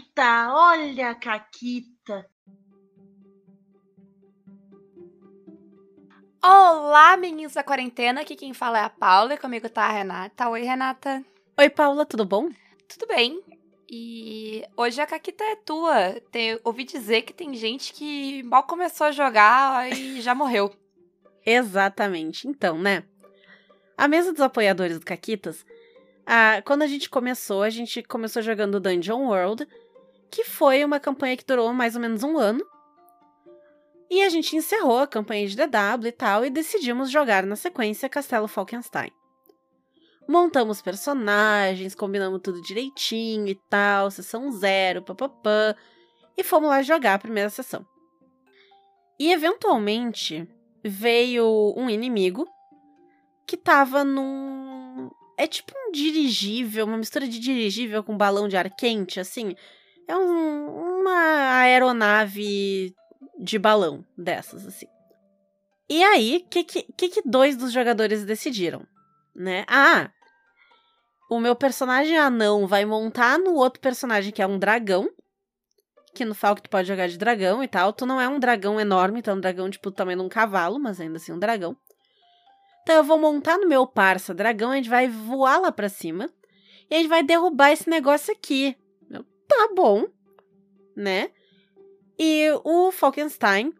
Caquita, olha a Caquita. Olá, meninos da quarentena. Aqui quem fala é a Paula e comigo tá a Renata. Oi, Renata. Oi, Paula, tudo bom? Tudo bem. E hoje a Caquita é tua. Tem, ouvi dizer que tem gente que mal começou a jogar e já morreu. Exatamente. Então, né? A mesa dos apoiadores do Caquitas, ah, quando a gente começou, a gente começou jogando Dungeon World, que foi uma campanha que durou mais ou menos um ano. E a gente encerrou a campanha de DW e tal, e decidimos jogar na sequência Castelo Falkenstein. Montamos personagens, combinamos tudo direitinho e tal, sessão zero, papapã, e fomos lá jogar a primeira sessão. E eventualmente veio um inimigo que tava num. É tipo um dirigível, uma mistura de dirigível com balão de ar quente, assim. É um, uma aeronave de balão dessas, assim. E aí, o que, que, que dois dos jogadores decidiram? Né? Ah, o meu personagem anão vai montar no outro personagem que é um dragão. Que no Falco tu pode jogar de dragão e tal. Tu não é um dragão enorme, então é um dragão tipo tamanho de um cavalo, mas ainda assim um dragão. Então eu vou montar no meu parça dragão, a gente vai voar lá pra cima. E a gente vai derrubar esse negócio aqui. Tá bom, né? E o Falkenstein,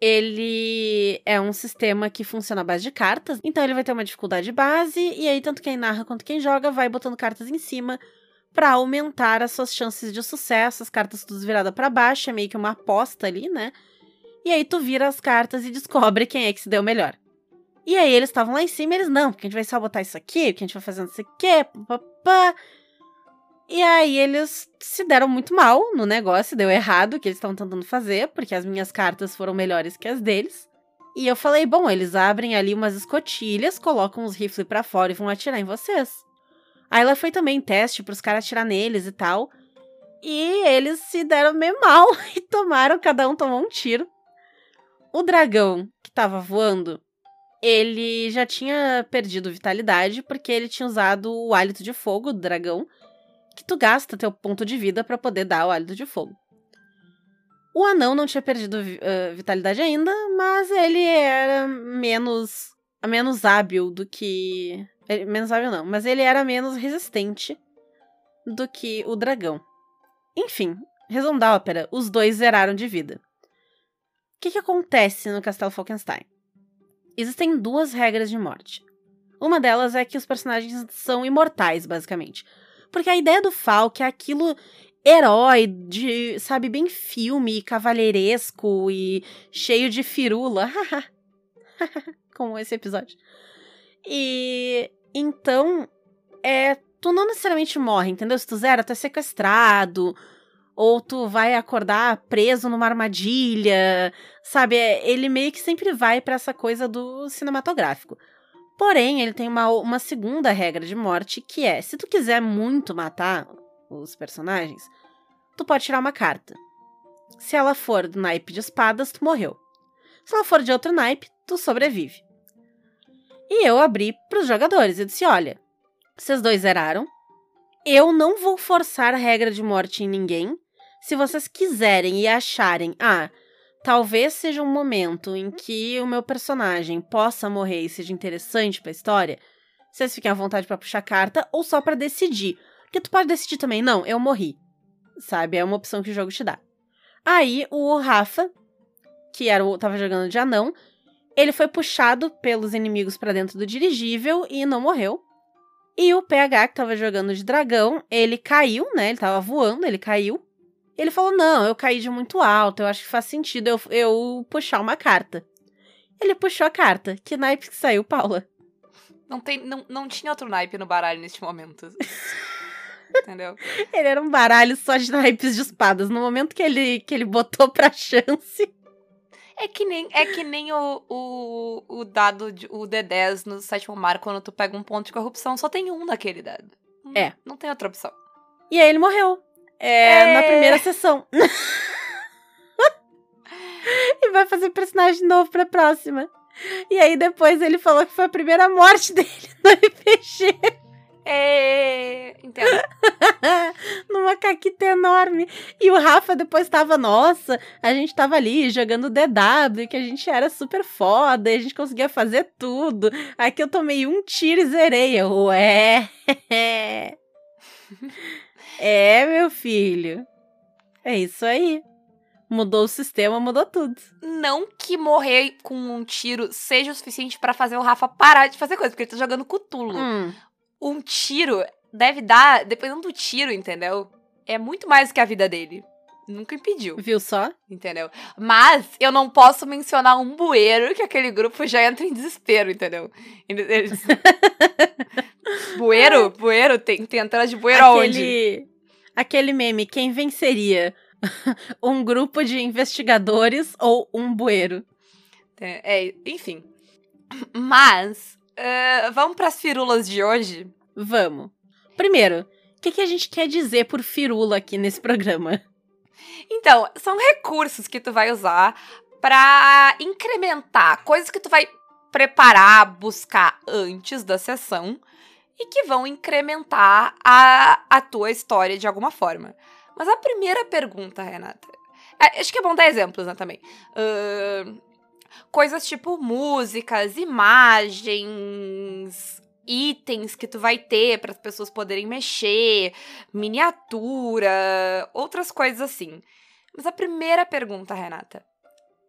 ele é um sistema que funciona à base de cartas, então ele vai ter uma dificuldade base, e aí tanto quem narra quanto quem joga vai botando cartas em cima para aumentar as suas chances de sucesso, as cartas todas viradas para baixo, é meio que uma aposta ali, né? E aí tu vira as cartas e descobre quem é que se deu melhor. E aí eles estavam lá em cima, e eles não, porque a gente vai só botar isso aqui, porque a gente vai fazendo isso aqui, papapá. E aí eles se deram muito mal no negócio, deu errado o que eles estavam tentando fazer, porque as minhas cartas foram melhores que as deles. E eu falei, bom, eles abrem ali umas escotilhas, colocam os rifles para fora e vão atirar em vocês. Aí ela foi também teste pros caras atirar neles e tal. E eles se deram meio mal e tomaram, cada um tomou um tiro. O dragão que tava voando, ele já tinha perdido vitalidade porque ele tinha usado o hálito de fogo do dragão que tu gasta teu ponto de vida para poder dar o hálito de fogo. O anão não tinha perdido uh, vitalidade ainda, mas ele era menos menos hábil do que menos hábil não, mas ele era menos resistente do que o dragão. Enfim, resumo da ópera, os dois zeraram de vida. O que, que acontece no Castelo Falkenstein? Existem duas regras de morte. Uma delas é que os personagens são imortais, basicamente. Porque a ideia do Falk é aquilo herói de, sabe, bem filme, cavalheiresco e cheio de firula. Como esse episódio. E então, é, tu não necessariamente morre, entendeu? Se tu zera, tu é sequestrado, ou tu vai acordar preso numa armadilha, sabe? É, ele meio que sempre vai para essa coisa do cinematográfico. Porém, ele tem uma, uma segunda regra de morte, que é: se tu quiser muito matar os personagens, tu pode tirar uma carta. Se ela for do naipe de espadas, tu morreu. Se ela for de outro naipe, tu sobrevive. E eu abri para os jogadores e disse: olha, vocês dois zeraram. Eu não vou forçar a regra de morte em ninguém. Se vocês quiserem e acharem, ah, talvez seja um momento em que o meu personagem possa morrer e seja interessante para a história, vocês fiquem à vontade para puxar carta ou só para decidir. Porque tu pode decidir também, não, eu morri. Sabe? É uma opção que o jogo te dá. Aí o Rafa, que era o tava jogando de anão, ele foi puxado pelos inimigos para dentro do dirigível e não morreu. E o PH, que tava jogando de dragão, ele caiu, né? Ele tava voando, ele caiu. Ele falou: Não, eu caí de muito alto, eu acho que faz sentido eu, eu puxar uma carta. Ele puxou a carta. Que naipe que saiu, Paula? Não, tem, não, não tinha outro naipe no baralho neste momento. Entendeu? Ele era um baralho só de naipes de espadas. No momento que ele, que ele botou pra chance. É que nem, é que nem o, o, o dado, de, o D10 no sétimo mar, quando tu pega um ponto de corrupção, só tem um naquele dado. É. Não tem outra opção. E aí ele morreu. É, é... na primeira sessão. e vai fazer personagem novo pra próxima. E aí depois ele falou que foi a primeira morte dele no RPG. É... Entendo. Numa uma caquita enorme. E o Rafa depois tava, nossa, a gente tava ali jogando DW, que a gente era super foda, e a gente conseguia fazer tudo. Aqui eu tomei um tiro e zerei. Eu, ué. É, meu filho. É isso aí. Mudou o sistema, mudou tudo. Não que morrer com um tiro seja o suficiente pra fazer o Rafa parar de fazer coisa, porque ele tá jogando Cutulo. Hum. Um tiro deve dar, dependendo do tiro, entendeu? É muito mais do que a vida dele. Nunca impediu, Viu só? entendeu? Mas eu não posso mencionar um bueiro que aquele grupo já entra em desespero, entendeu? Ele- Eles... bueiro? Bueiro? Tem, tem entrada de bueiro aonde? aquele, aquele meme, quem venceria? um grupo de investigadores ou um bueiro? É, é, enfim. Mas, eh, vamos pras firulas de hoje? Vamos. Primeiro, o que, que a gente quer dizer por firula aqui nesse programa? Então, são recursos que tu vai usar pra incrementar coisas que tu vai preparar, buscar antes da sessão e que vão incrementar a, a tua história de alguma forma. Mas a primeira pergunta, Renata, é, acho que é bom dar exemplos, né, também. Ahn, coisas tipo músicas, imagens, itens que tu vai ter para as pessoas poderem mexer, miniatura, outras coisas assim. Mas a primeira pergunta, Renata,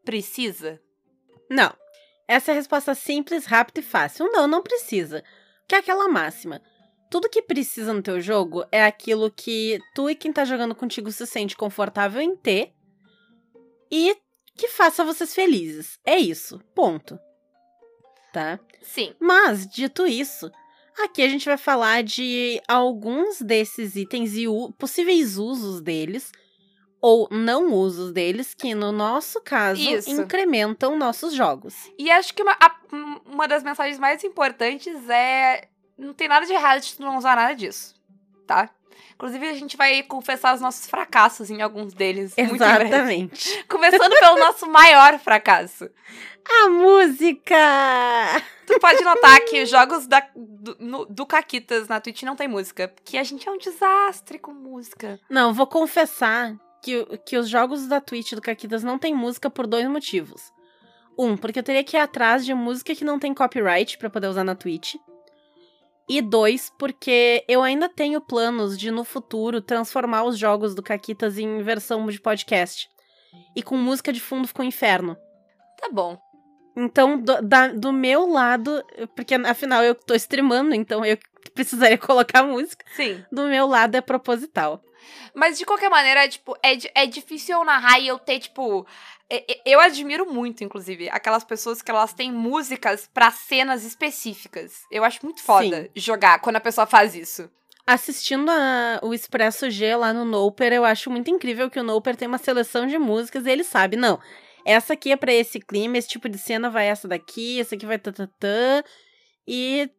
precisa? Não. Essa é a resposta simples, rápida e fácil. Não, não precisa. Que é aquela máxima. Tudo que precisa no teu jogo é aquilo que tu e quem tá jogando contigo se sente confortável em ter e que faça vocês felizes. É isso. Ponto. Tá? Sim. Mas, dito isso, aqui a gente vai falar de alguns desses itens e possíveis usos deles, ou não usos deles, que no nosso caso Isso. incrementam nossos jogos. E acho que uma, a- uma das mensagens mais importantes é. Não tem nada de errado de tu não usar nada disso, tá? Inclusive, a gente vai confessar os nossos fracassos em alguns deles. Exatamente. Começando pelo nosso maior fracasso. A música! Tu pode notar que os jogos da, do, no- do Caquitas na Twitch não tem música. Porque a gente é um desastre com música. Não, vou confessar que, que os jogos da Twitch do Caquitas não tem música por dois motivos. Um, porque eu teria que ir atrás de música que não tem copyright pra poder usar na Twitch. E dois, porque eu ainda tenho planos de, no futuro, transformar os jogos do Caquitas em versão de podcast. E com música de fundo ficou inferno. Tá bom. Então, do, da- do meu lado, porque afinal eu tô streamando, então eu precisaria colocar música. Sim. Do meu lado é proposital. Mas de qualquer maneira, tipo, é, é difícil eu narrar e eu ter, tipo. Eu admiro muito, inclusive, aquelas pessoas que elas têm músicas pra cenas específicas. Eu acho muito foda jogar quando a pessoa faz isso. Assistindo a- o Expresso G lá no Noper, eu acho muito incrível que o Noper tem uma seleção de músicas e ele sabe, não, essa aqui é pra esse clima, esse tipo de cena vai essa daqui, essa aqui vai tatatã, e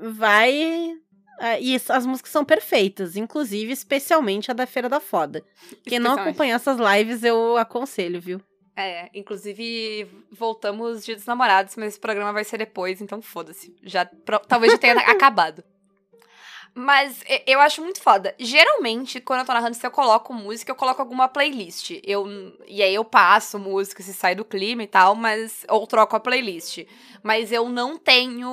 vai... ah, E as- as músicas são perfeitas, inclusive, especialmente a da Feira da Foda. Quem não Especialmente. acompanha essas lives, eu aconselho, viu? É, inclusive, voltamos dia dos namorados, mas esse programa vai ser depois, então foda-se. Já, talvez já tenha acabado. Mas eu acho muito foda. Geralmente, quando eu tô narrando, se eu coloco música, eu coloco alguma playlist. Eu, e aí eu passo música, se sai do clima e tal, mas. Ou troco a playlist. Mas eu não tenho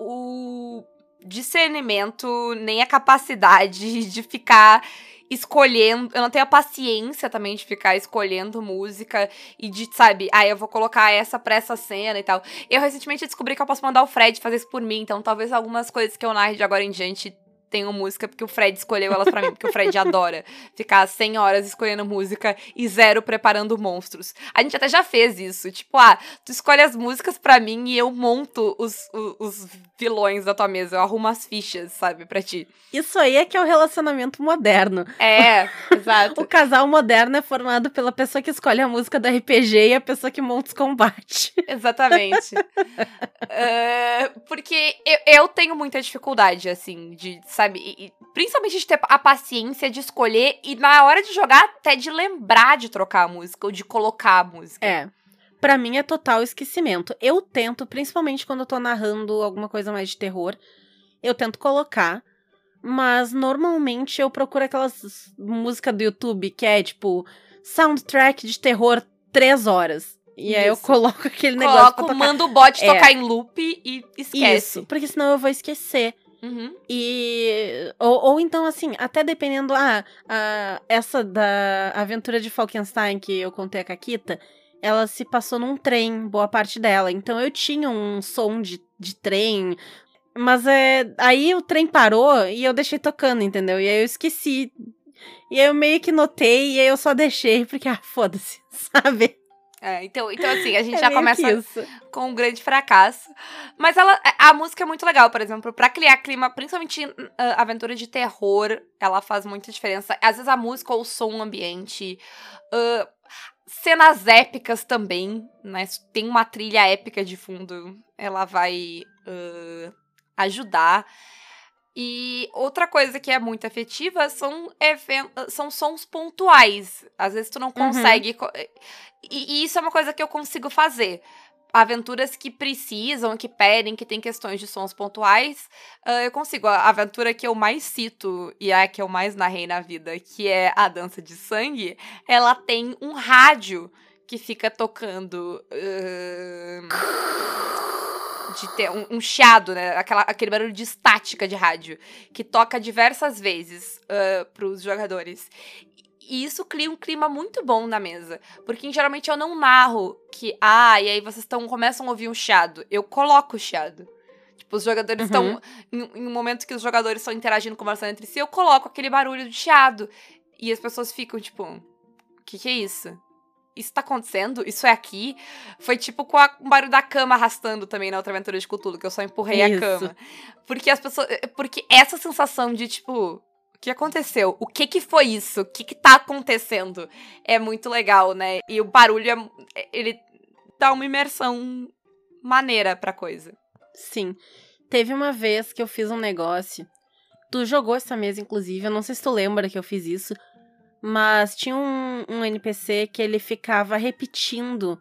o discernimento, nem a capacidade de ficar escolhendo. Eu não tenho a paciência também de ficar escolhendo música e de, sabe, ah, eu vou colocar essa pra essa cena e tal. Eu recentemente descobri que eu posso mandar o Fred fazer isso por mim, então talvez algumas coisas que eu narre de agora em diante tenham música porque o Fred escolheu elas pra mim, porque o Fred adora ficar 100 horas escolhendo música e zero preparando monstros. A gente até já fez isso, tipo, ah, tu escolhe as músicas pra mim e eu monto os, os, os vilões da tua mesa, eu arrumo as fichas, sabe, pra ti. Isso aí é que é o relacionamento moderno. É, exato. O casal moderno é formado pela pessoa que escolhe a música do RPG e a pessoa que monta os combates. Exatamente. É, porque eu, eu tenho muita dificuldade, assim, de, sabe, e- e principalmente de ter a paciência de escolher e na hora de jogar até de lembrar de trocar a música ou de colocar a música. É. Pra mim é total esquecimento. Eu tento, principalmente quando eu tô narrando alguma coisa mais de terror, eu tento colocar. Mas normalmente eu procuro aquelas músicas do YouTube que é tipo soundtrack de terror três horas. E aí eu coloco aquele negócio pra Coloco, manda o bot É. tocar em loop e esquece. Isso, porque senão eu vou esquecer. Uhum. E. Ou, ou então, assim, até dependendo. Ah, a, essa da aventura de Falkenstein que eu contei a Caquita, ela se passou num trem, boa parte dela. Então eu tinha um som de, de trem. Mas é. Aí o trem parou e eu deixei tocando, entendeu? E aí eu esqueci. E aí eu meio que notei e aí eu só deixei, porque, ah, foda-se, sabe? É, então, então, assim, a gente É já começa com um grande fracasso. Mas ela, a música é muito legal, por exemplo, pra criar clima, principalmente ah, aventura de terror, ela faz muita diferença. Às vezes a música ou o som ambiente. ah, cenas épicas também, né? Tem uma trilha épica de fundo, ela vai ah, ajudar. E outra coisa que é muito afetiva são, são sons pontuais. Às vezes tu não consegue. co- E, e isso é uma coisa que eu consigo fazer. Aventuras que precisam, que pedem, que tem questões de sons pontuais, ah, eu consigo. A aventura que eu mais cito e a que eu mais narrei na vida, que é a Dança de Sangue, ela tem um rádio que fica tocando. ah, de ter um, um chiado, né? Aquela, aquele barulho de estática de rádio, que toca diversas vezes uh, pros jogadores. E isso cria um clima muito bom na mesa. Porque geralmente eu não narro que, ah, e aí vocês tão, começam a ouvir um chiado. Eu coloco o chiado. Tipo, os jogadores estão. Uhum. Em, em um momento que os jogadores estão interagindo, conversando entre si, eu coloco aquele barulho de chiado. E as pessoas ficam, tipo, o que, que é isso? Isso tá acontecendo? Isso é aqui? Foi tipo com a- o barulho da cama arrastando também na outra aventura de Cthulhu, que eu só empurrei Isso. a cama. Porque as pessoas. Porque essa sensação de, tipo, o que aconteceu? O que que foi isso? O que que tá acontecendo? É muito legal, né? E o barulho, é, ele dá uma imersão maneira pra coisa. Sim. Teve uma vez que eu fiz um negócio. Tu jogou essa mesa, inclusive. Eu não sei se tu lembra que eu fiz isso. Mas tinha um, um NPC que ele ficava repetindo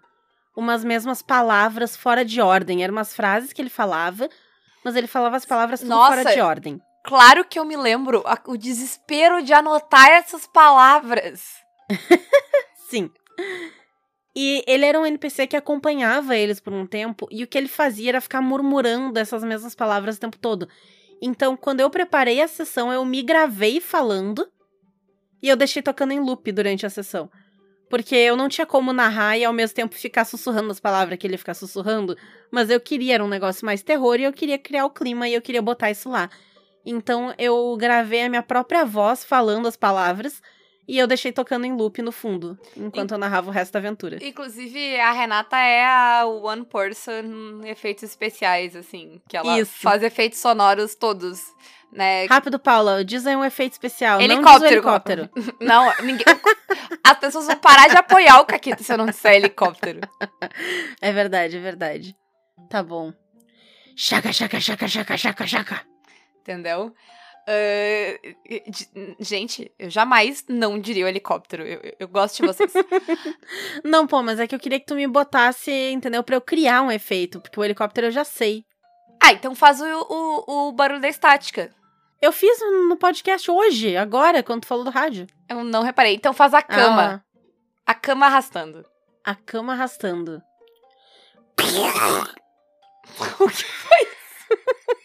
umas mesmas palavras fora de ordem. Eram umas frases que ele falava, mas ele falava as palavras tudo Nossa. fora de ordem. Claro que eu me lembro a- o desespero de anotar essas palavras. Sim. E ele era um NPC que acompanhava eles por um tempo, e o que ele fazia era ficar murmurando essas mesmas palavras o tempo todo. Então, quando eu preparei a sessão, eu me gravei falando e eu deixei tocando em loop durante a sessão. Porque eu não tinha como narrar e ao mesmo tempo ficar sussurrando as palavras que ele ficar sussurrando. Mas eu queria, era um negócio mais terror e eu queria criar o clima e eu queria botar isso lá. Então eu gravei a minha própria voz falando as palavras e eu deixei tocando em loop no fundo, enquanto eu narrava o resto da aventura. Inclusive, a Renata é a one person efeitos especiais, assim. Que ela Isso. faz efeitos sonoros todos, né? Rápido, Paula, diz aí um efeito especial. Não Helicóptero. helicóptero. Não, ninguém. As pessoas vão parar de apoiar o Caquito se eu não disser helicóptero. É verdade, é verdade. Tá bom. Chaca, chaca, chaca, chaca, chaca, chaca. Entendeu? Ah, de- gente, eu jamais não diria o helicóptero. Eu, eu- eu gosto de vocês. Não, pô, mas é que eu queria que tu me botasse, entendeu? Pra eu criar um efeito, porque o helicóptero eu já sei. ah, então faz o, o, o barulho da estática. Eu fiz no podcast hoje, agora, quando tu falou do rádio. Eu não reparei. Então faz a cama. A cama arrastando. Ah, a cama arrastando. O que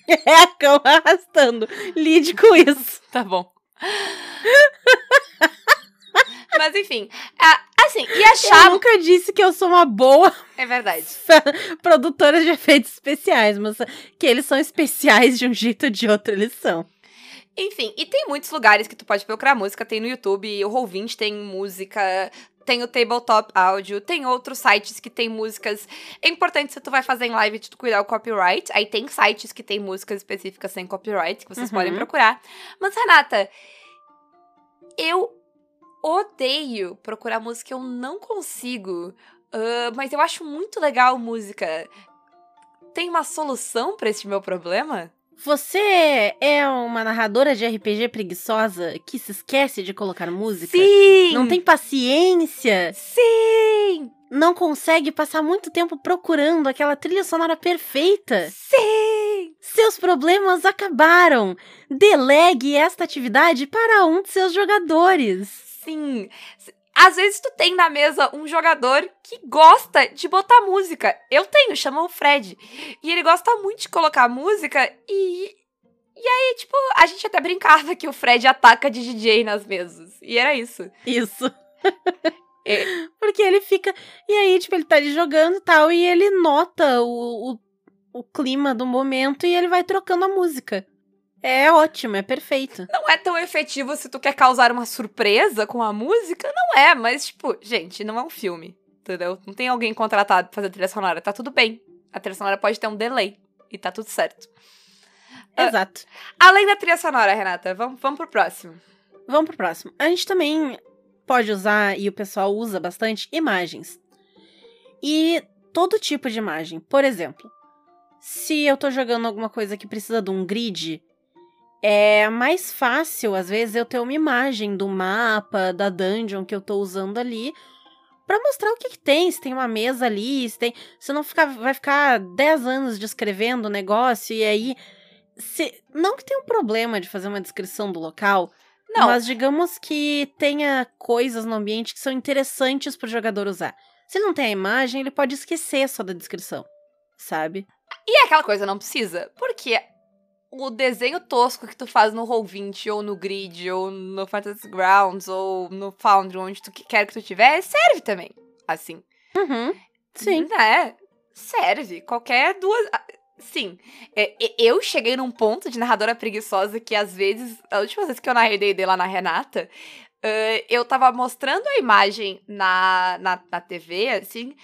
É a cama arrastando. Lide com isso. Tá bom. Mas enfim, assim, e a Eu nunca disse que eu sou uma boa É verdade. produtora de efeitos especiais, mas que eles são especiais de um jeito ou de outro, eles são. Enfim, e tem muitos lugares que tu pode procurar música. Tem no YouTube, o Roll20 tem música, tem o Tabletop Áudio, tem outros sites que tem músicas. É importante se tu vai fazer em live de tu cuidar o copyright. Aí tem sites que tem músicas específicas sem copyright, que vocês Uhum. podem procurar. Mas, Renata, eu odeio procurar música, eu não consigo. Ah, mas eu acho muito legal música. Tem uma solução pra esse meu problema? Você é uma narradora de RPG preguiçosa que se esquece de colocar música? Sim! Não tem paciência? Sim! Não consegue passar muito tempo procurando aquela trilha sonora perfeita? Sim! Seus problemas acabaram. Delegue esta atividade para um de seus jogadores. Sim. Às vezes tu tem na mesa um jogador que gosta de botar música. Eu tenho, chama o Fred. E ele gosta muito de colocar música e. E aí, tipo, a gente até brincava que o Fred ataca de DJ nas mesas. E era isso. Isso. É. Porque ele fica. E aí, tipo, ele tá ali jogando e tal, e ele nota o, o, o clima do momento e ele vai trocando a música. É ótimo, é perfeito. Não é tão efetivo se tu quer causar uma surpresa com a música? Não é, mas, tipo, gente, não é um filme. Entendeu? Não tem alguém contratado pra fazer trilha sonora. Tá tudo bem. A trilha sonora pode ter um delay. E tá tudo certo. Ah. Exato. Além da trilha sonora, Renata, vamos, vamos pro próximo. Vamos pro próximo. A gente também pode usar, e o pessoal usa bastante, imagens. E todo tipo de imagem. Por exemplo, se eu tô jogando alguma coisa que precisa de um grid, é mais fácil, às vezes, eu ter uma imagem do mapa, da dungeon que eu tô usando ali, para mostrar o que, que, tem, se tem uma mesa ali, se tem. Se não ficar, vai ficar 10 anos descrevendo o negócio, e aí. Se, não que tenha um problema de fazer uma descrição do local, Não. mas digamos que tenha coisas no ambiente que são interessantes pro jogador usar. Se ele não tem a imagem, ele pode esquecer só da descrição, sabe? E é aquela coisa, não precisa. Porque o desenho tosco que tu faz no Roll20, ou no Grid, ou no Fantasy Grounds, ou no Foundry, onde tu que- quer que tu tiver, serve também. Assim. Uhum. Sim. Né? Serve. Qualquer duas. ah, Sim. É, eu cheguei num ponto de narradora preguiçosa que, às vezes, a última vez que eu narrei D&D lá na Renata, eh, eu tava mostrando a imagem na, na, na TV, assim,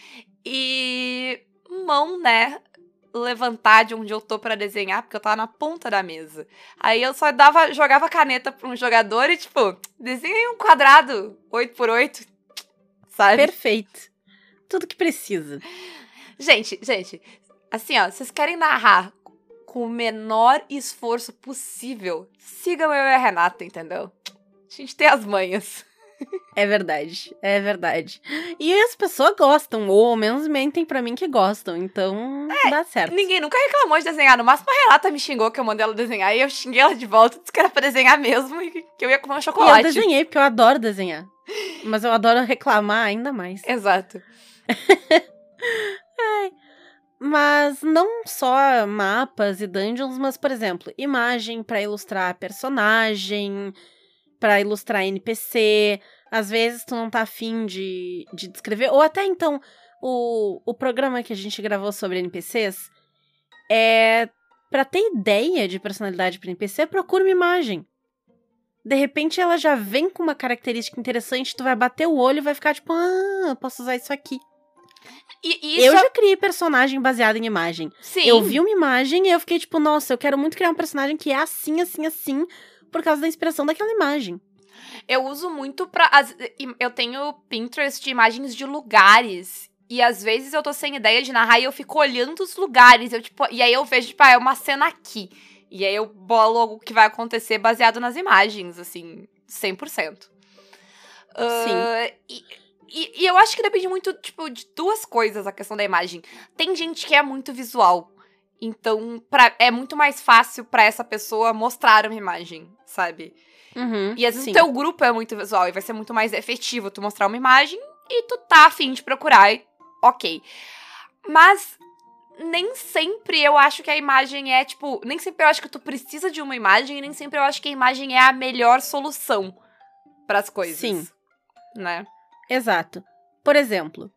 e mão, né, levantar de onde eu tô pra desenhar, porque eu tava na ponta da mesa. Aí eu só dava, jogava caneta pra um jogador e, tipo, desenha aí um quadrado 8x8, sabe? Perfeito. Tudo que precisa. Gente, gente, assim, ó, vocês querem narrar com o menor esforço possível, sigam eu e a Renata, entendeu? A gente tem as manhas. É verdade, é verdade. E as pessoas gostam, ou ao menos mentem pra mim que gostam, então dá certo. Ninguém nunca reclamou de desenhar. No máximo, a Renata me xingou que eu mandei ela desenhar e eu xinguei ela de volta, disse que era pra desenhar mesmo e que eu ia comer um E eu chocolate. desenhei, porque eu adoro desenhar. Mas eu adoro reclamar ainda mais. Exato. Mas não só mapas e dungeons, mas, por exemplo, imagem pra ilustrar personagem, pra ilustrar NPC. Às vezes tu não tá afim de, de descrever. Ou até então, o, o programa que a gente gravou sobre NPCs é. Pra ter ideia de personalidade pra NPC, procura uma imagem. De repente ela já vem com uma característica interessante, tu vai bater o olho e vai ficar tipo, ah, eu posso usar isso aqui. E, e isso eu é- já criei personagem baseado em imagem. Sim. Eu vi uma imagem e eu fiquei tipo, nossa, eu quero muito criar um personagem que é assim, assim, assim, por causa da inspiração daquela imagem. Eu uso muito pra. as- eu tenho Pinterest de imagens de lugares. E às vezes eu tô sem ideia de narrar e eu fico olhando os lugares. Eu, tipo, e aí eu vejo, tipo, ah, é uma cena aqui. E aí eu bolo o que vai acontecer baseado nas imagens, assim, 100%. Ah, e, e, e eu acho que depende muito, tipo, de duas coisas a questão da imagem. Tem gente que é muito visual. Então, pra, é muito mais fácil pra essa pessoa mostrar uma imagem, sabe? Uhum, E às vezes sim. o teu grupo é muito visual e vai ser muito mais efetivo tu mostrar uma imagem e tu tá afim de procurar e ok. Mas nem sempre eu acho que a imagem é, tipo, nem sempre eu acho que tu precisa de uma imagem e nem sempre eu acho que a imagem é a melhor solução pras coisas. Sim. Né? Exato. Por exemplo,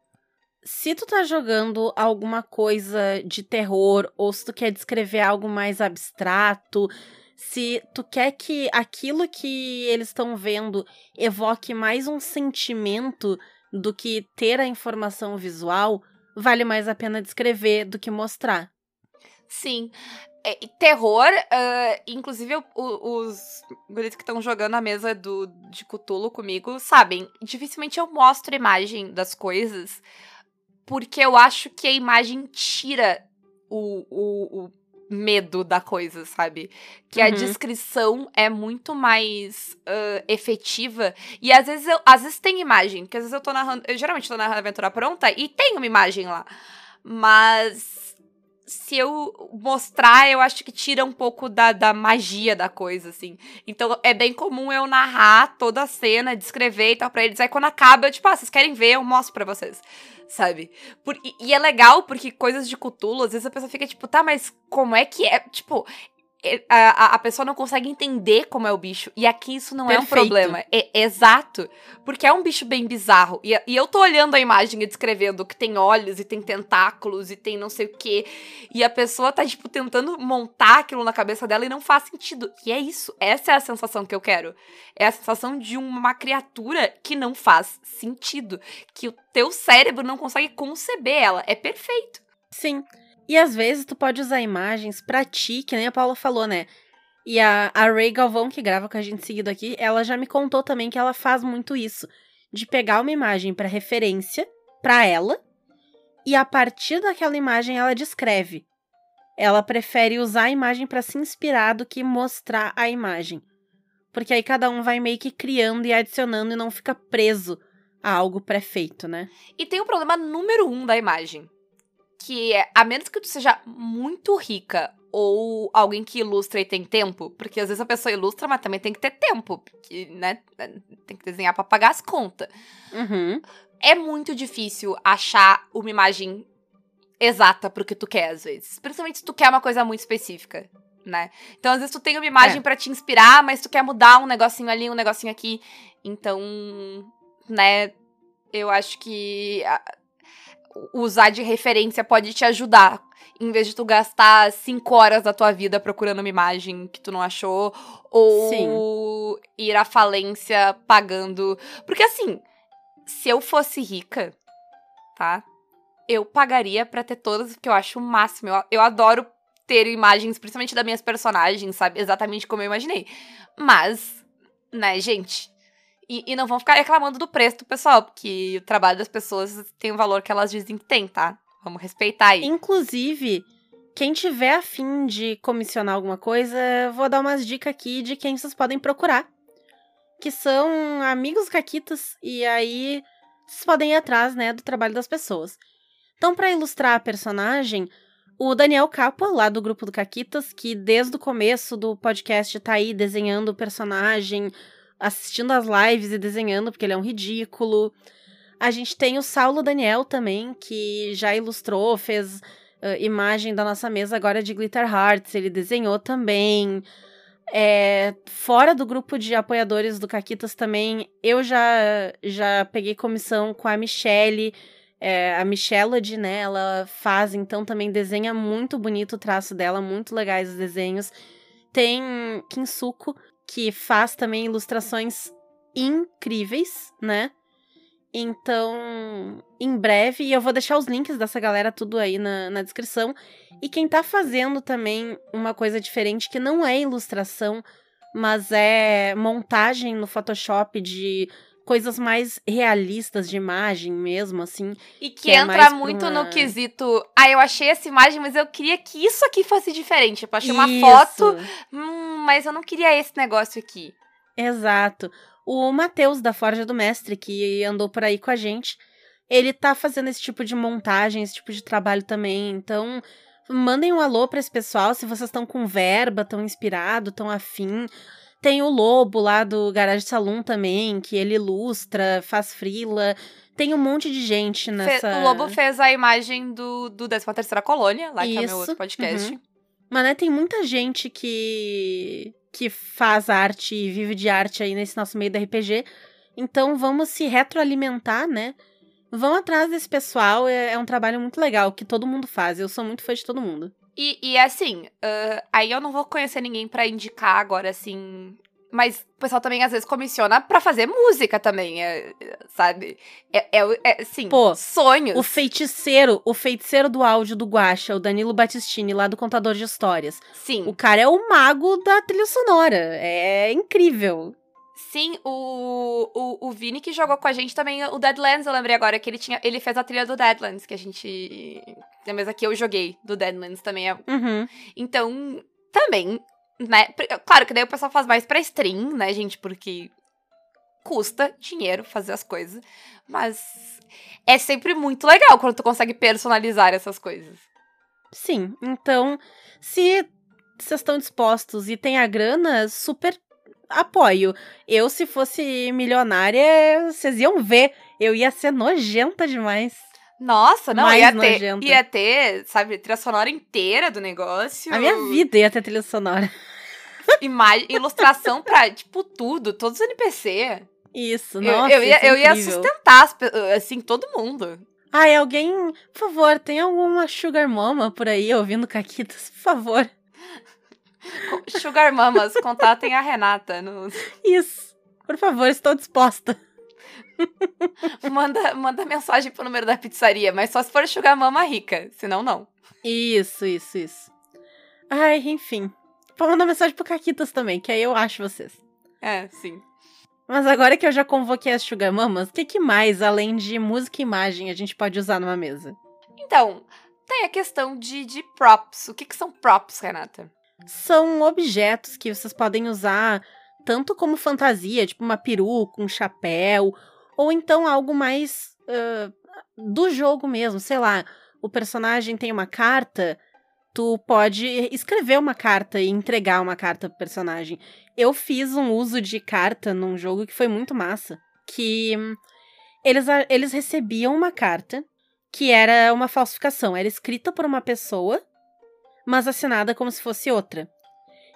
se tu tá jogando alguma coisa de terror, ou se tu quer descrever algo mais abstrato, se tu quer que aquilo que eles estão vendo evoque mais um sentimento do que ter a informação visual, vale mais a pena descrever do que mostrar. Sim. É, terror, ah, inclusive o- os guris que estão jogando a mesa do, de Cthulhu comigo sabem, dificilmente eu mostro imagem das coisas, porque eu acho que a imagem tira o, o, o medo da coisa, sabe? Que a Uhum. descrição é muito mais ah, efetiva. E às vezes, eu, às vezes tem imagem, porque às vezes eu tô narrando. Eu geralmente tô narrando a aventura pronta e tem uma imagem lá. Mas se eu mostrar, eu acho que tira um pouco da, da magia da coisa, assim. Então é bem comum eu narrar toda a cena, descrever e tal pra eles. Aí quando acaba, eu, tipo, ah, vocês querem ver, eu mostro pra vocês. Sabe? Por, e, e, é legal porque coisas de Cthulhu, às vezes a pessoa fica tipo, tá, mas como é que é? Tipo, a, a pessoa não consegue entender como é o bicho. E aqui isso não Perfeito. é um problema. É, exato. Porque é um bicho bem bizarro. E, e, eu tô olhando a imagem e descrevendo que tem olhos e tem tentáculos e tem não sei o quê. E a pessoa tá, tipo, tentando montar aquilo na cabeça dela e não faz sentido. E é isso. Essa é a sensação que eu quero. É a sensação de uma criatura que não faz sentido. Que o teu cérebro não consegue conceber ela. É perfeito. Sim. E às vezes tu pode usar imagens pra ti, que nem a Paula falou, né? E a, a Ray Galvão, que grava com a gente seguido aqui, ela já me contou também que ela faz muito isso. De pegar uma imagem para referência para ela, e a partir daquela imagem ela descreve. Ela prefere usar a imagem para se inspirar do que mostrar a imagem. Porque aí cada um vai meio que criando e adicionando e não fica preso a algo pré-feito, né? E tem o problema número um da imagem que é, a menos que tu seja muito rica ou alguém que ilustra e tem tempo, porque às vezes a pessoa ilustra, mas também tem que ter tempo, porque, né, tem que desenhar para pagar as contas. Uhum. É muito difícil achar uma imagem exata pro que tu quer, às vezes. Principalmente se tu quer uma coisa muito específica, né? Então, às vezes tu tem uma imagem é. para te inspirar, mas tu quer mudar um negocinho ali, um negocinho aqui. Então, né, eu acho que usar de referência pode te ajudar. Em vez de tu gastar cinco horas da tua vida procurando uma imagem que tu não achou, ou Sim. ir à falência pagando. Porque assim, se eu fosse rica, tá? Eu pagaria para ter todas, porque eu acho o máximo. Eu, eu adoro ter imagens, principalmente das minhas personagens, sabe? Exatamente como eu imaginei. Mas, né, gente, e, e, não vão ficar reclamando do preço do pessoal, porque o trabalho das pessoas tem o valor que elas dizem que tem, tá? Vamos respeitar aí. Inclusive, quem tiver afim de comissionar alguma coisa, vou dar umas dicas aqui de quem vocês podem procurar. Que são amigos caquitas, e aí vocês podem ir atrás, né, do trabalho das pessoas. Então, para ilustrar a personagem, o Daniel Capa, lá do grupo do Caquitas, que desde o começo do podcast tá aí desenhando o personagem, assistindo as lives e desenhando, porque ele é um ridículo. A gente tem o Saulo Daniel também, que já ilustrou, fez uh, imagem da nossa mesa agora de Glitter Hearts, ele desenhou também. É, fora do grupo de apoiadores do Caquitas também, eu já, já peguei comissão com a Michelle, é, a Michelody, né, ela faz, então também desenha muito bonito o traço dela, muito legais os desenhos. Tem Kinsuko, que faz também ilustrações incríveis, né? Então, em breve, eu vou deixar os links dessa galera tudo aí na, na descrição. E quem tá fazendo também uma coisa diferente, que não é ilustração, mas é montagem no Photoshop de coisas mais realistas de imagem mesmo, assim. E que, que é entra muito uma... no quesito. Ah, eu achei essa imagem, mas eu queria que isso aqui fosse diferente. Tipo, achei uma foto, hum, mas eu não queria esse negócio aqui. Exato. O Matheus, da Forja do Mestre, que andou por aí com a gente, ele tá fazendo esse tipo de montagem, esse tipo de trabalho também. Então, mandem um alô para esse pessoal se vocês estão com verba, tão inspirado, tão afim. Tem o Lobo lá do Garage Saloon também, que ele ilustra, faz frila. Tem um monte de gente nessa. Fe o Lobo fez a imagem do, do 13 Terceira Colônia, lá Isso. que é o meu outro podcast. Uhum. Mas né, tem muita gente que que faz arte e vive de arte aí nesse nosso meio da RPG. Então vamos se retroalimentar, né? Vão atrás desse pessoal, é, é um trabalho muito legal que todo mundo faz. Eu sou muito fã de todo mundo. E, e assim, uh, aí eu não vou conhecer ninguém para indicar agora, assim. Mas o pessoal também às vezes comissiona para fazer música também, é, sabe? É, é, é sim, Pô, sonhos. O feiticeiro, o feiticeiro do áudio do Guacha, o Danilo Battistini, lá do Contador de Histórias. Sim. O cara é o mago da trilha sonora. É incrível. Sim, o, o, o Vini que jogou com a gente também, o Deadlands, eu lembrei agora que ele tinha. Ele fez a trilha do Deadlands, que a gente. Mas aqui eu joguei do Deadlands também. É... Uhum. Então, também, né? Claro que daí o pessoal faz mais pra stream, né, gente? Porque custa dinheiro fazer as coisas. Mas é sempre muito legal quando tu consegue personalizar essas coisas. Sim. Então, se vocês estão dispostos e tem a grana, super apoio. Eu, se fosse milionária, vocês iam ver. Eu ia ser nojenta demais. Nossa, não, Mais ia nojenta. ter, ia ter, sabe, trilha sonora inteira do negócio. A minha vida ia ter trilha sonora. Imagem, ilustração pra, tipo, tudo, todos os NPC. Isso, Eu- nossa. eu, ia, isso é eu ia sustentar, as assim, todo mundo. Ai, alguém, por favor, tem alguma Sugar Mama por aí ouvindo Caquitas? Por favor. Sugar Mamas, contatem a Renata. no- Isso. Por favor, estou disposta. manda, manda mensagem pro número da pizzaria, mas só se for Sugar Mama rica, senão não. Isso, isso, isso. Ai, enfim. Vou mandar mensagem pro Caquitas também, que aí eu acho vocês. É, sim. Mas agora que eu já convoquei as Sugar Mamas, o que, que mais, além de música e imagem, a gente pode usar numa mesa? Então, tem a questão de, de props. O que, que são props, Renata? São objetos que vocês podem usar tanto como fantasia, tipo uma peruca, um chapéu, ou então algo mais ah, do jogo mesmo. Sei lá, o personagem tem uma carta, tu pode escrever uma carta e entregar uma carta pro personagem. Eu fiz um uso de carta num jogo que foi muito massa, que eles, eles recebiam uma carta que era uma falsificação, era escrita por uma pessoa mas assinada como se fosse outra.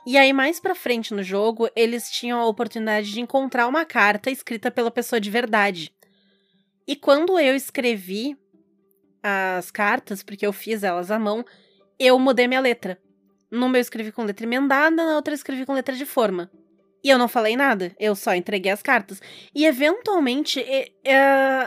E aí, mais pra frente no jogo, eles tinham a oportunidade de encontrar uma carta escrita pela pessoa de verdade. E quando eu escrevi as cartas, porque eu fiz elas à mão, eu mudei minha letra. Numa eu escrevi com letra emendada, na outra eu escrevi com letra de forma. E eu não falei nada, eu só entreguei as cartas. E eventualmente e- e,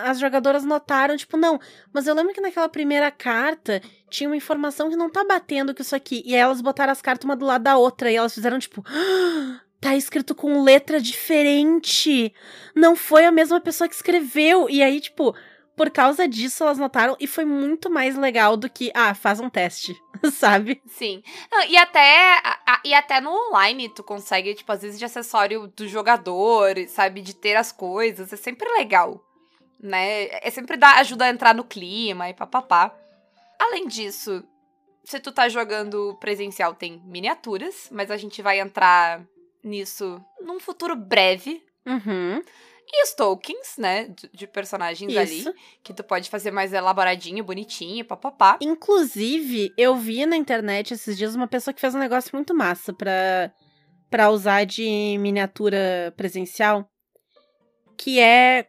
as jogadoras notaram, tipo, não, mas eu lembro que naquela primeira carta tinha uma informação que não tá batendo com isso aqui. E aí elas botaram as cartas uma do lado da outra e elas fizeram tipo. "Ah, Tá escrito com letra diferente. Não foi a mesma pessoa que escreveu. E aí, tipo, por causa disso, elas notaram e foi muito mais legal do que, ah, faz um teste, sabe? Sim. E até a- e até no online tu consegue, tipo, às vezes de acessório do jogador, sabe, de ter as coisas, é sempre legal, né? É sempre dá ajuda a entrar no clima e papapá. Além disso, se tu tá jogando presencial tem miniaturas, mas a gente vai entrar nisso num futuro breve. Uhum. E os tokens, né, de, personagens ali, Isso. que tu pode fazer mais elaboradinho, bonitinho, papapá. Inclusive, eu vi na internet esses dias uma pessoa que fez um negócio muito massa pra, pra usar de miniatura presencial. Que é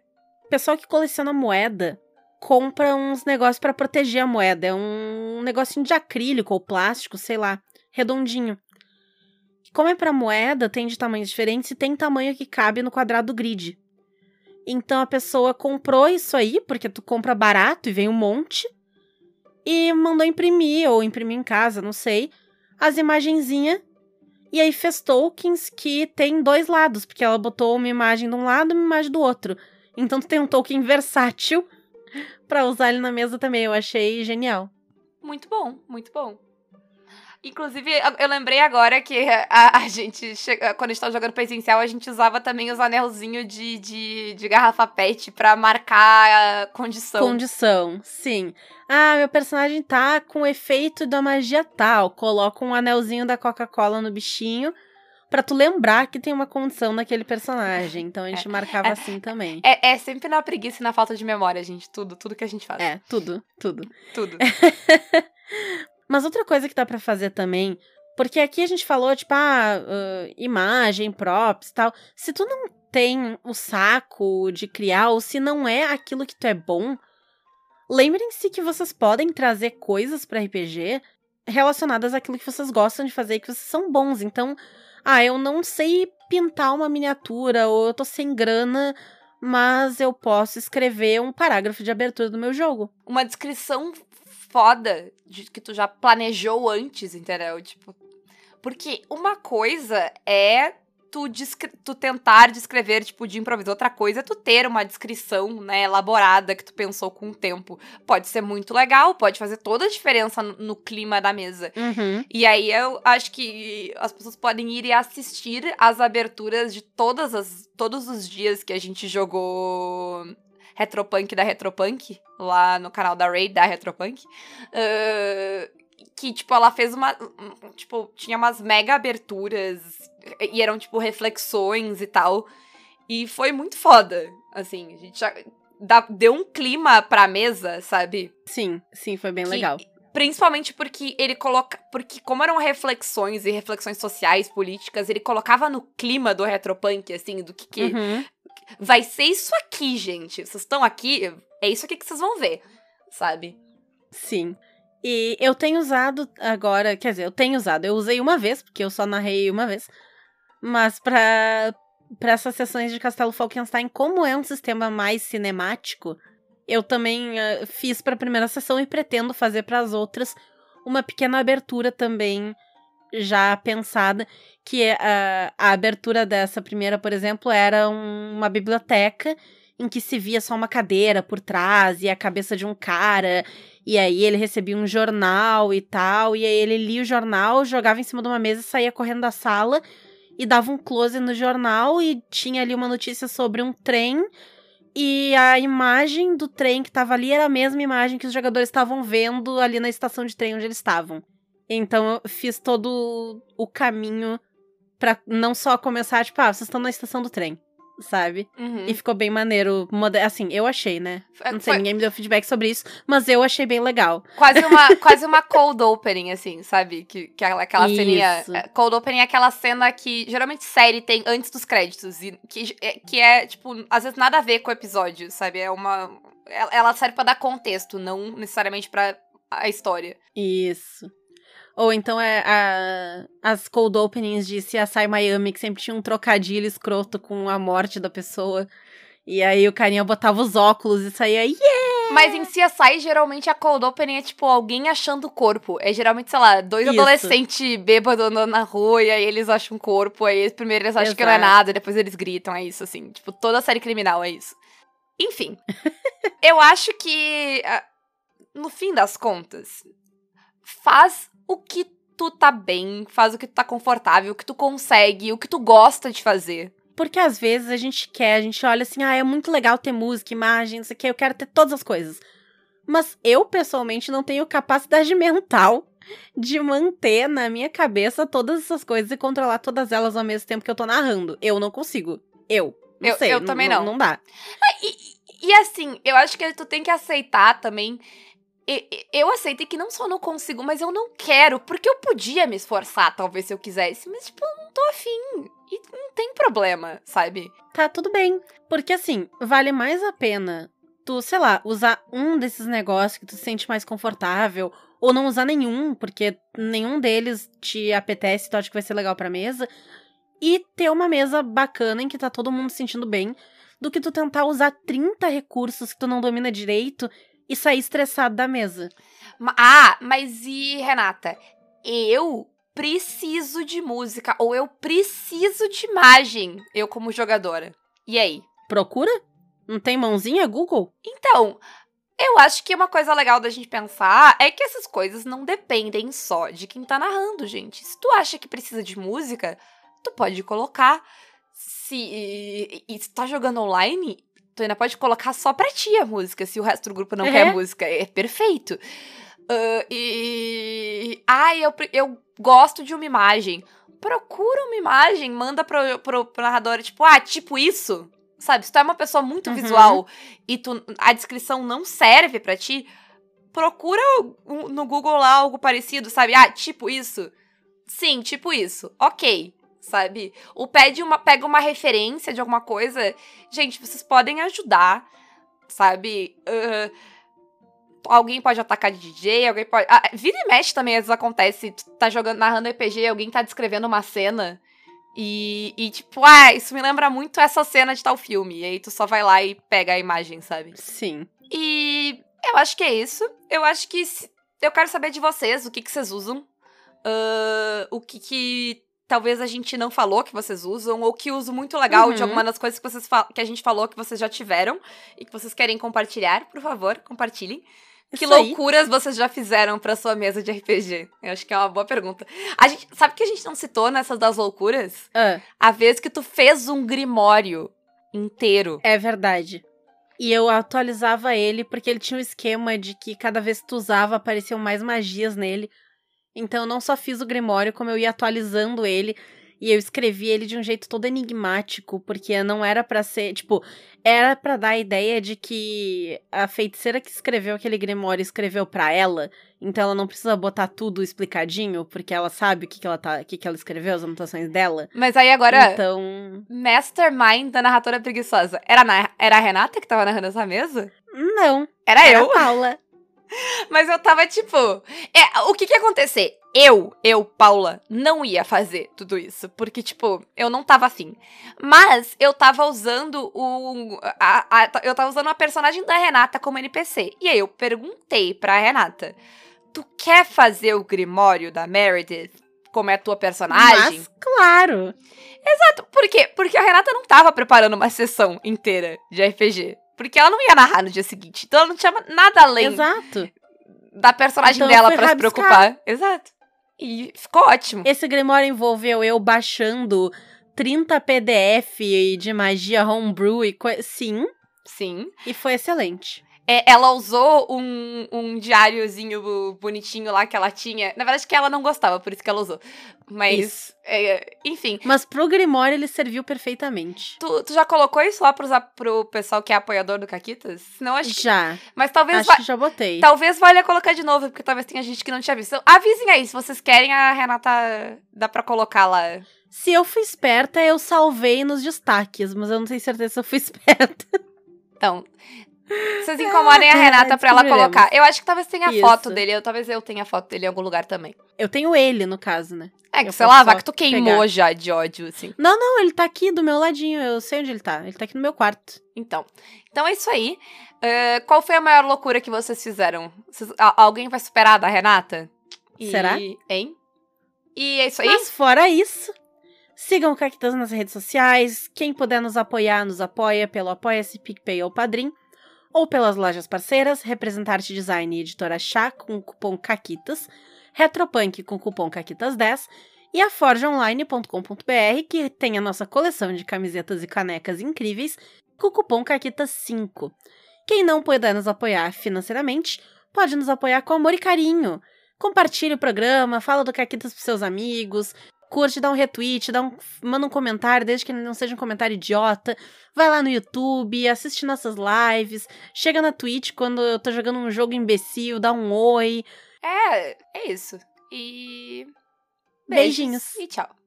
pessoal que coleciona moeda compra uns negócios pra proteger a moeda. É um negocinho de acrílico ou plástico, sei lá, redondinho. Como é pra moeda, tem de tamanhos diferentes e tem tamanho que cabe no quadrado do grid. Então a pessoa comprou isso aí, porque tu compra barato e vem um monte e mandou imprimir, ou imprimir em casa, não sei, as imagenzinhas. E aí fez tokens que tem dois lados, porque ela botou uma imagem de um lado e uma imagem do outro. Então tu tem um token versátil pra usar ele na mesa também. Eu achei genial. Muito bom, muito bom. Inclusive, eu- lembrei agora que a, a gente, quando a gente tava jogando presencial, a gente usava também os anelzinhos de, de, de garrafa pet pra marcar a condição. Condição, sim. Ah, meu personagem tá com o efeito da magia tal. Coloca um anelzinho da Coca-Cola no bichinho pra tu lembrar que tem uma condição naquele personagem. Então a gente marcava é. assim também. É, é sempre na preguiça e na falta de memória, gente. Tudo, tudo que a gente faz. É, tudo, tudo. Tudo. Mas outra coisa que dá pra fazer também, porque aqui a gente falou, tipo, ah, ah, imagem, props e tal. Se tu não tem o saco de criar, ou se não é aquilo que tu é bom, lembrem-se que vocês podem trazer coisas pra RPG relacionadas àquilo que vocês gostam de fazer e que vocês são bons. Então, ah, eu não sei pintar uma miniatura, ou eu tô sem grana, mas eu posso escrever um parágrafo de abertura do meu jogo. Uma descrição foda de que tu já planejou antes, entendeu? Tipo, porque uma coisa é tu, tu tentar descrever, tipo, de improviso. Outra coisa é tu ter uma descrição, né, elaborada que tu pensou com o tempo. Pode ser muito legal, pode fazer toda a diferença no, no clima da mesa. Uhum. E aí eu acho que as pessoas podem ir e assistir as aberturas de todas as, todos os dias que a gente jogou Retropunk da Retropunk, lá no canal da Raid da Retropunk. Ah, que, tipo, ela fez uma. Tipo, tinha umas mega aberturas e eram, tipo, reflexões e tal. E foi muito foda. Assim, a gente já dá, deu um clima pra mesa, sabe? Sim, sim, foi bem Que- legal. Principalmente porque ele coloca. Porque, como eram reflexões e reflexões sociais, políticas, ele colocava no clima do retropunk, assim, do que, que Uhum. Vai ser isso aqui, gente. Vocês estão aqui, é isso aqui que vocês vão ver, sabe? Sim. E eu tenho usado agora, quer dizer, eu tenho usado, eu usei uma vez, porque eu só narrei uma vez. Mas pra, pra essas sessões de Castelo Falkenstein, como é um sistema mais cinemático, eu também ah, fiz pra primeira sessão e pretendo fazer pras outras uma pequena abertura também já pensada, que é a, a abertura dessa primeira, por exemplo, era um- uma biblioteca em que se via só uma cadeira por trás e a cabeça de um cara e aí ele recebia um jornal e tal, e aí ele lia o jornal, jogava em cima de uma mesa saía correndo da sala e dava um close no jornal e tinha ali uma notícia sobre um trem e a imagem do trem que tava ali era a mesma imagem que os jogadores estavam vendo ali na estação de trem onde eles estavam. Então eu fiz todo o caminho pra não só começar, tipo, ah, vocês estão na estação do trem, sabe? Uhum. E ficou bem maneiro. Assim, eu achei, né? Foi- Não sei, foi ninguém me deu feedback sobre isso, mas eu achei bem legal. quase uma, quase uma cold opening, assim, sabe? Que, que aquela, aquela Isso. ceninha. é, Cold opening é aquela cena que geralmente série tem antes dos créditos. E que, é- que é, tipo, às vezes nada a ver com o episódio, sabe? É uma. Ela ela serve pra dar contexto, não necessariamente pra a história. Isso. Ou então é a- as cold openings de CSI Miami, que sempre tinha um trocadilho escroto com a morte da pessoa. E aí o carinha botava os óculos e saía, yeah! Mas em CSI, geralmente a cold opening é tipo alguém achando o corpo. É geralmente, sei lá, dois Isso. adolescentes bêbados andando na rua e aí eles acham um corpo. Aí primeiro eles acham que não é Exato. nada, depois eles gritam. É isso, assim. Tipo, toda série criminal é isso. Enfim. eu acho que, ah, no fim das contas, faz o que tu tá bem, faz o que tu tá confortável, o que tu consegue, o que tu gosta de fazer. Porque às vezes a gente quer, a gente olha assim, ah, é muito legal ter música, imagem, não sei o que, eu quero ter todas as coisas. Mas eu, pessoalmente, não tenho capacidade mental de manter na minha cabeça todas essas coisas e controlar todas elas ao mesmo tempo que eu tô narrando. Eu não consigo. Eu. Não Eu- sei. eu também não. Não dá. E, e assim, eu acho que tu tem que aceitar também. Eu aceitei que não só não consigo, mas eu não quero, porque eu podia me esforçar, talvez, se eu quisesse, mas, tipo, eu não tô afim. E não tem problema, sabe? Tá tudo bem. Porque assim, vale mais a pena tu, sei lá, usar um desses negócios que tu se sente mais confortável, ou não usar nenhum, porque nenhum deles te apetece, tu acha que vai ser legal pra mesa, e ter uma mesa bacana em que tá todo mundo se sentindo bem, do que tu tentar usar 30 recursos que tu não domina direito e sair estressado da mesa. Ah, mas e, Renata? Eu preciso de música, ou eu preciso de imagem, eu como jogadora. E aí? Procura? Não tem mãozinha, Google? Então, eu acho que uma coisa legal da gente pensar é que essas coisas não dependem só de quem tá narrando, gente. Se tu acha que precisa de música, tu pode colocar. Se e, e se tá jogando online, tu ainda pode colocar só pra ti a música, se o resto do grupo não É. quer música. É perfeito. Ah, e. Ai, eu, pre- eu gosto de uma imagem. Procura uma imagem, manda pro, pro, pro narrador, tipo, ah, tipo isso. Sabe, se tu é uma pessoa muito Uhum. visual e tu, a descrição não serve pra ti, procura no Google lá algo parecido, sabe? Ah, tipo isso. Sim, tipo isso. Ok, sabe? Ou pede uma, pega uma referência de alguma coisa. Gente, vocês podem ajudar, sabe? Ah, alguém pode atacar de DJ, alguém pode. Ah, vira e mexe também, às vezes acontece. Tu tá jogando, narrando RPG, alguém tá descrevendo uma cena. E, e, tipo, ah, isso me lembra muito essa cena de tal filme. E aí tu só vai lá e pega a imagem, sabe? Sim. E eu acho que é isso. Eu acho que. se- Eu quero saber de vocês o que, que vocês usam. ah, o que, que talvez a gente não falou que vocês usam. Ou que uso muito legal de Uhum. alguma das coisas que, vocês que a gente falou que vocês já tiveram. E que vocês querem compartilhar. Por favor, compartilhem. Que Isso aí. loucuras vocês já fizeram pra sua mesa de RPG? Eu acho que é uma boa pergunta. A gente, sabe que a gente não citou nessas das loucuras? Ah, A vez que tu fez um grimório inteiro. é verdade. E eu atualizava ele porque ele tinha um esquema de que cada vez que tu usava apareciam mais magias nele. Então eu não só fiz o Grimório, como eu ia atualizando ele. E eu escrevi ele de um jeito todo enigmático, porque não era para ser, tipo, era para dar a ideia de que a feiticeira que escreveu aquele Grimório escreveu para ela, então ela não precisa botar tudo explicadinho, porque ela sabe o que, que ela tá, o que, que ela escreveu, as anotações dela. Mas aí agora, Então, Mastermind da narradora preguiçosa. Era, na- era a Renata que tava narrando essa mesa? não, Era era eu. a Paula. Mas eu tava tipo. É, o que que ia acontecer? Eu, eu, Paula, não ia fazer tudo isso. Porque, tipo, eu não tava afim. Mas eu tava usando o. a- a- eu tava usando a personagem da Renata como NPC. E aí eu perguntei pra Renata: Tu quer fazer o Grimório da Meredith como é a tua personagem? Mas, claro. Por quê? Porque a Renata não tava preparando uma sessão inteira de RPG. Porque ela não ia narrar no dia seguinte. Então ela não tinha nada além Exato. da personagem Então, dela pra se preocupar. Exato. E ficou ótimo. Esse Grimório envolveu eu baixando 30 PDF de magia homebrew e coisa. Sim, Sim. e foi excelente. É, ela usou um, um diáriozinho bonitinho lá que ela tinha. Na verdade, que ela não gostava, por isso que ela usou. Mas, é, enfim. Mas pro Grimório ele serviu perfeitamente. Tu, tu já colocou isso lá usar pro pessoal que é apoiador do Caquitas? Não, acho que. Já. Mas talvez Acho que já botei. Talvez valha colocar de novo, porque talvez tenha gente que não tinha visto. Então, avisem aí, se vocês querem, a Renata dá pra colocar lá. Se eu fui esperta, eu salvei nos destaques, mas eu não tenho certeza se eu fui esperta. Então, vocês incomodem a Renata pra ela colocar. Eu acho que talvez tenha Isso. foto dele, ou talvez eu tenha foto dele em algum lugar também. Eu tenho ele, no caso, né? É, que Eu sei lá, vai que tu queimou pegar. já de ódio, assim. Não, não, ele tá aqui do meu ladinho. Eu sei onde ele tá. Ele tá aqui no meu quarto. Então, então é isso aí. Eh, qual foi a maior loucura que vocês fizeram? Vocês- a- alguém vai superar a da Renata? E- Será? Hein? E é isso aí? Mas fora isso, sigam o Cactus nas redes sociais. Quem puder nos apoiar, nos apoia pelo Apoia-se, PicPay ou Padrim. Ou pelas lojas parceiras, Representarte Design e Editora Chá com o cupom CAQUITAS, Retropunk com o cupom CAQUITAS10 e a forjaonline.com.br que tem a nossa coleção de camisetas e canecas incríveis com o cupom CAQUITAS5. Quem não puder nos apoiar financeiramente, pode nos apoiar com amor e carinho. Compartilhe o programa, fala do Caquitas pros seus amigos, curte, dá um retweet, dá um, manda um comentário, desde que não seja um comentário idiota. Vai lá no YouTube, assiste nossas lives, chega na Twitch quando eu tô jogando um jogo imbecil, dá um oi. É, é isso. E. Beijinhos. E tchau.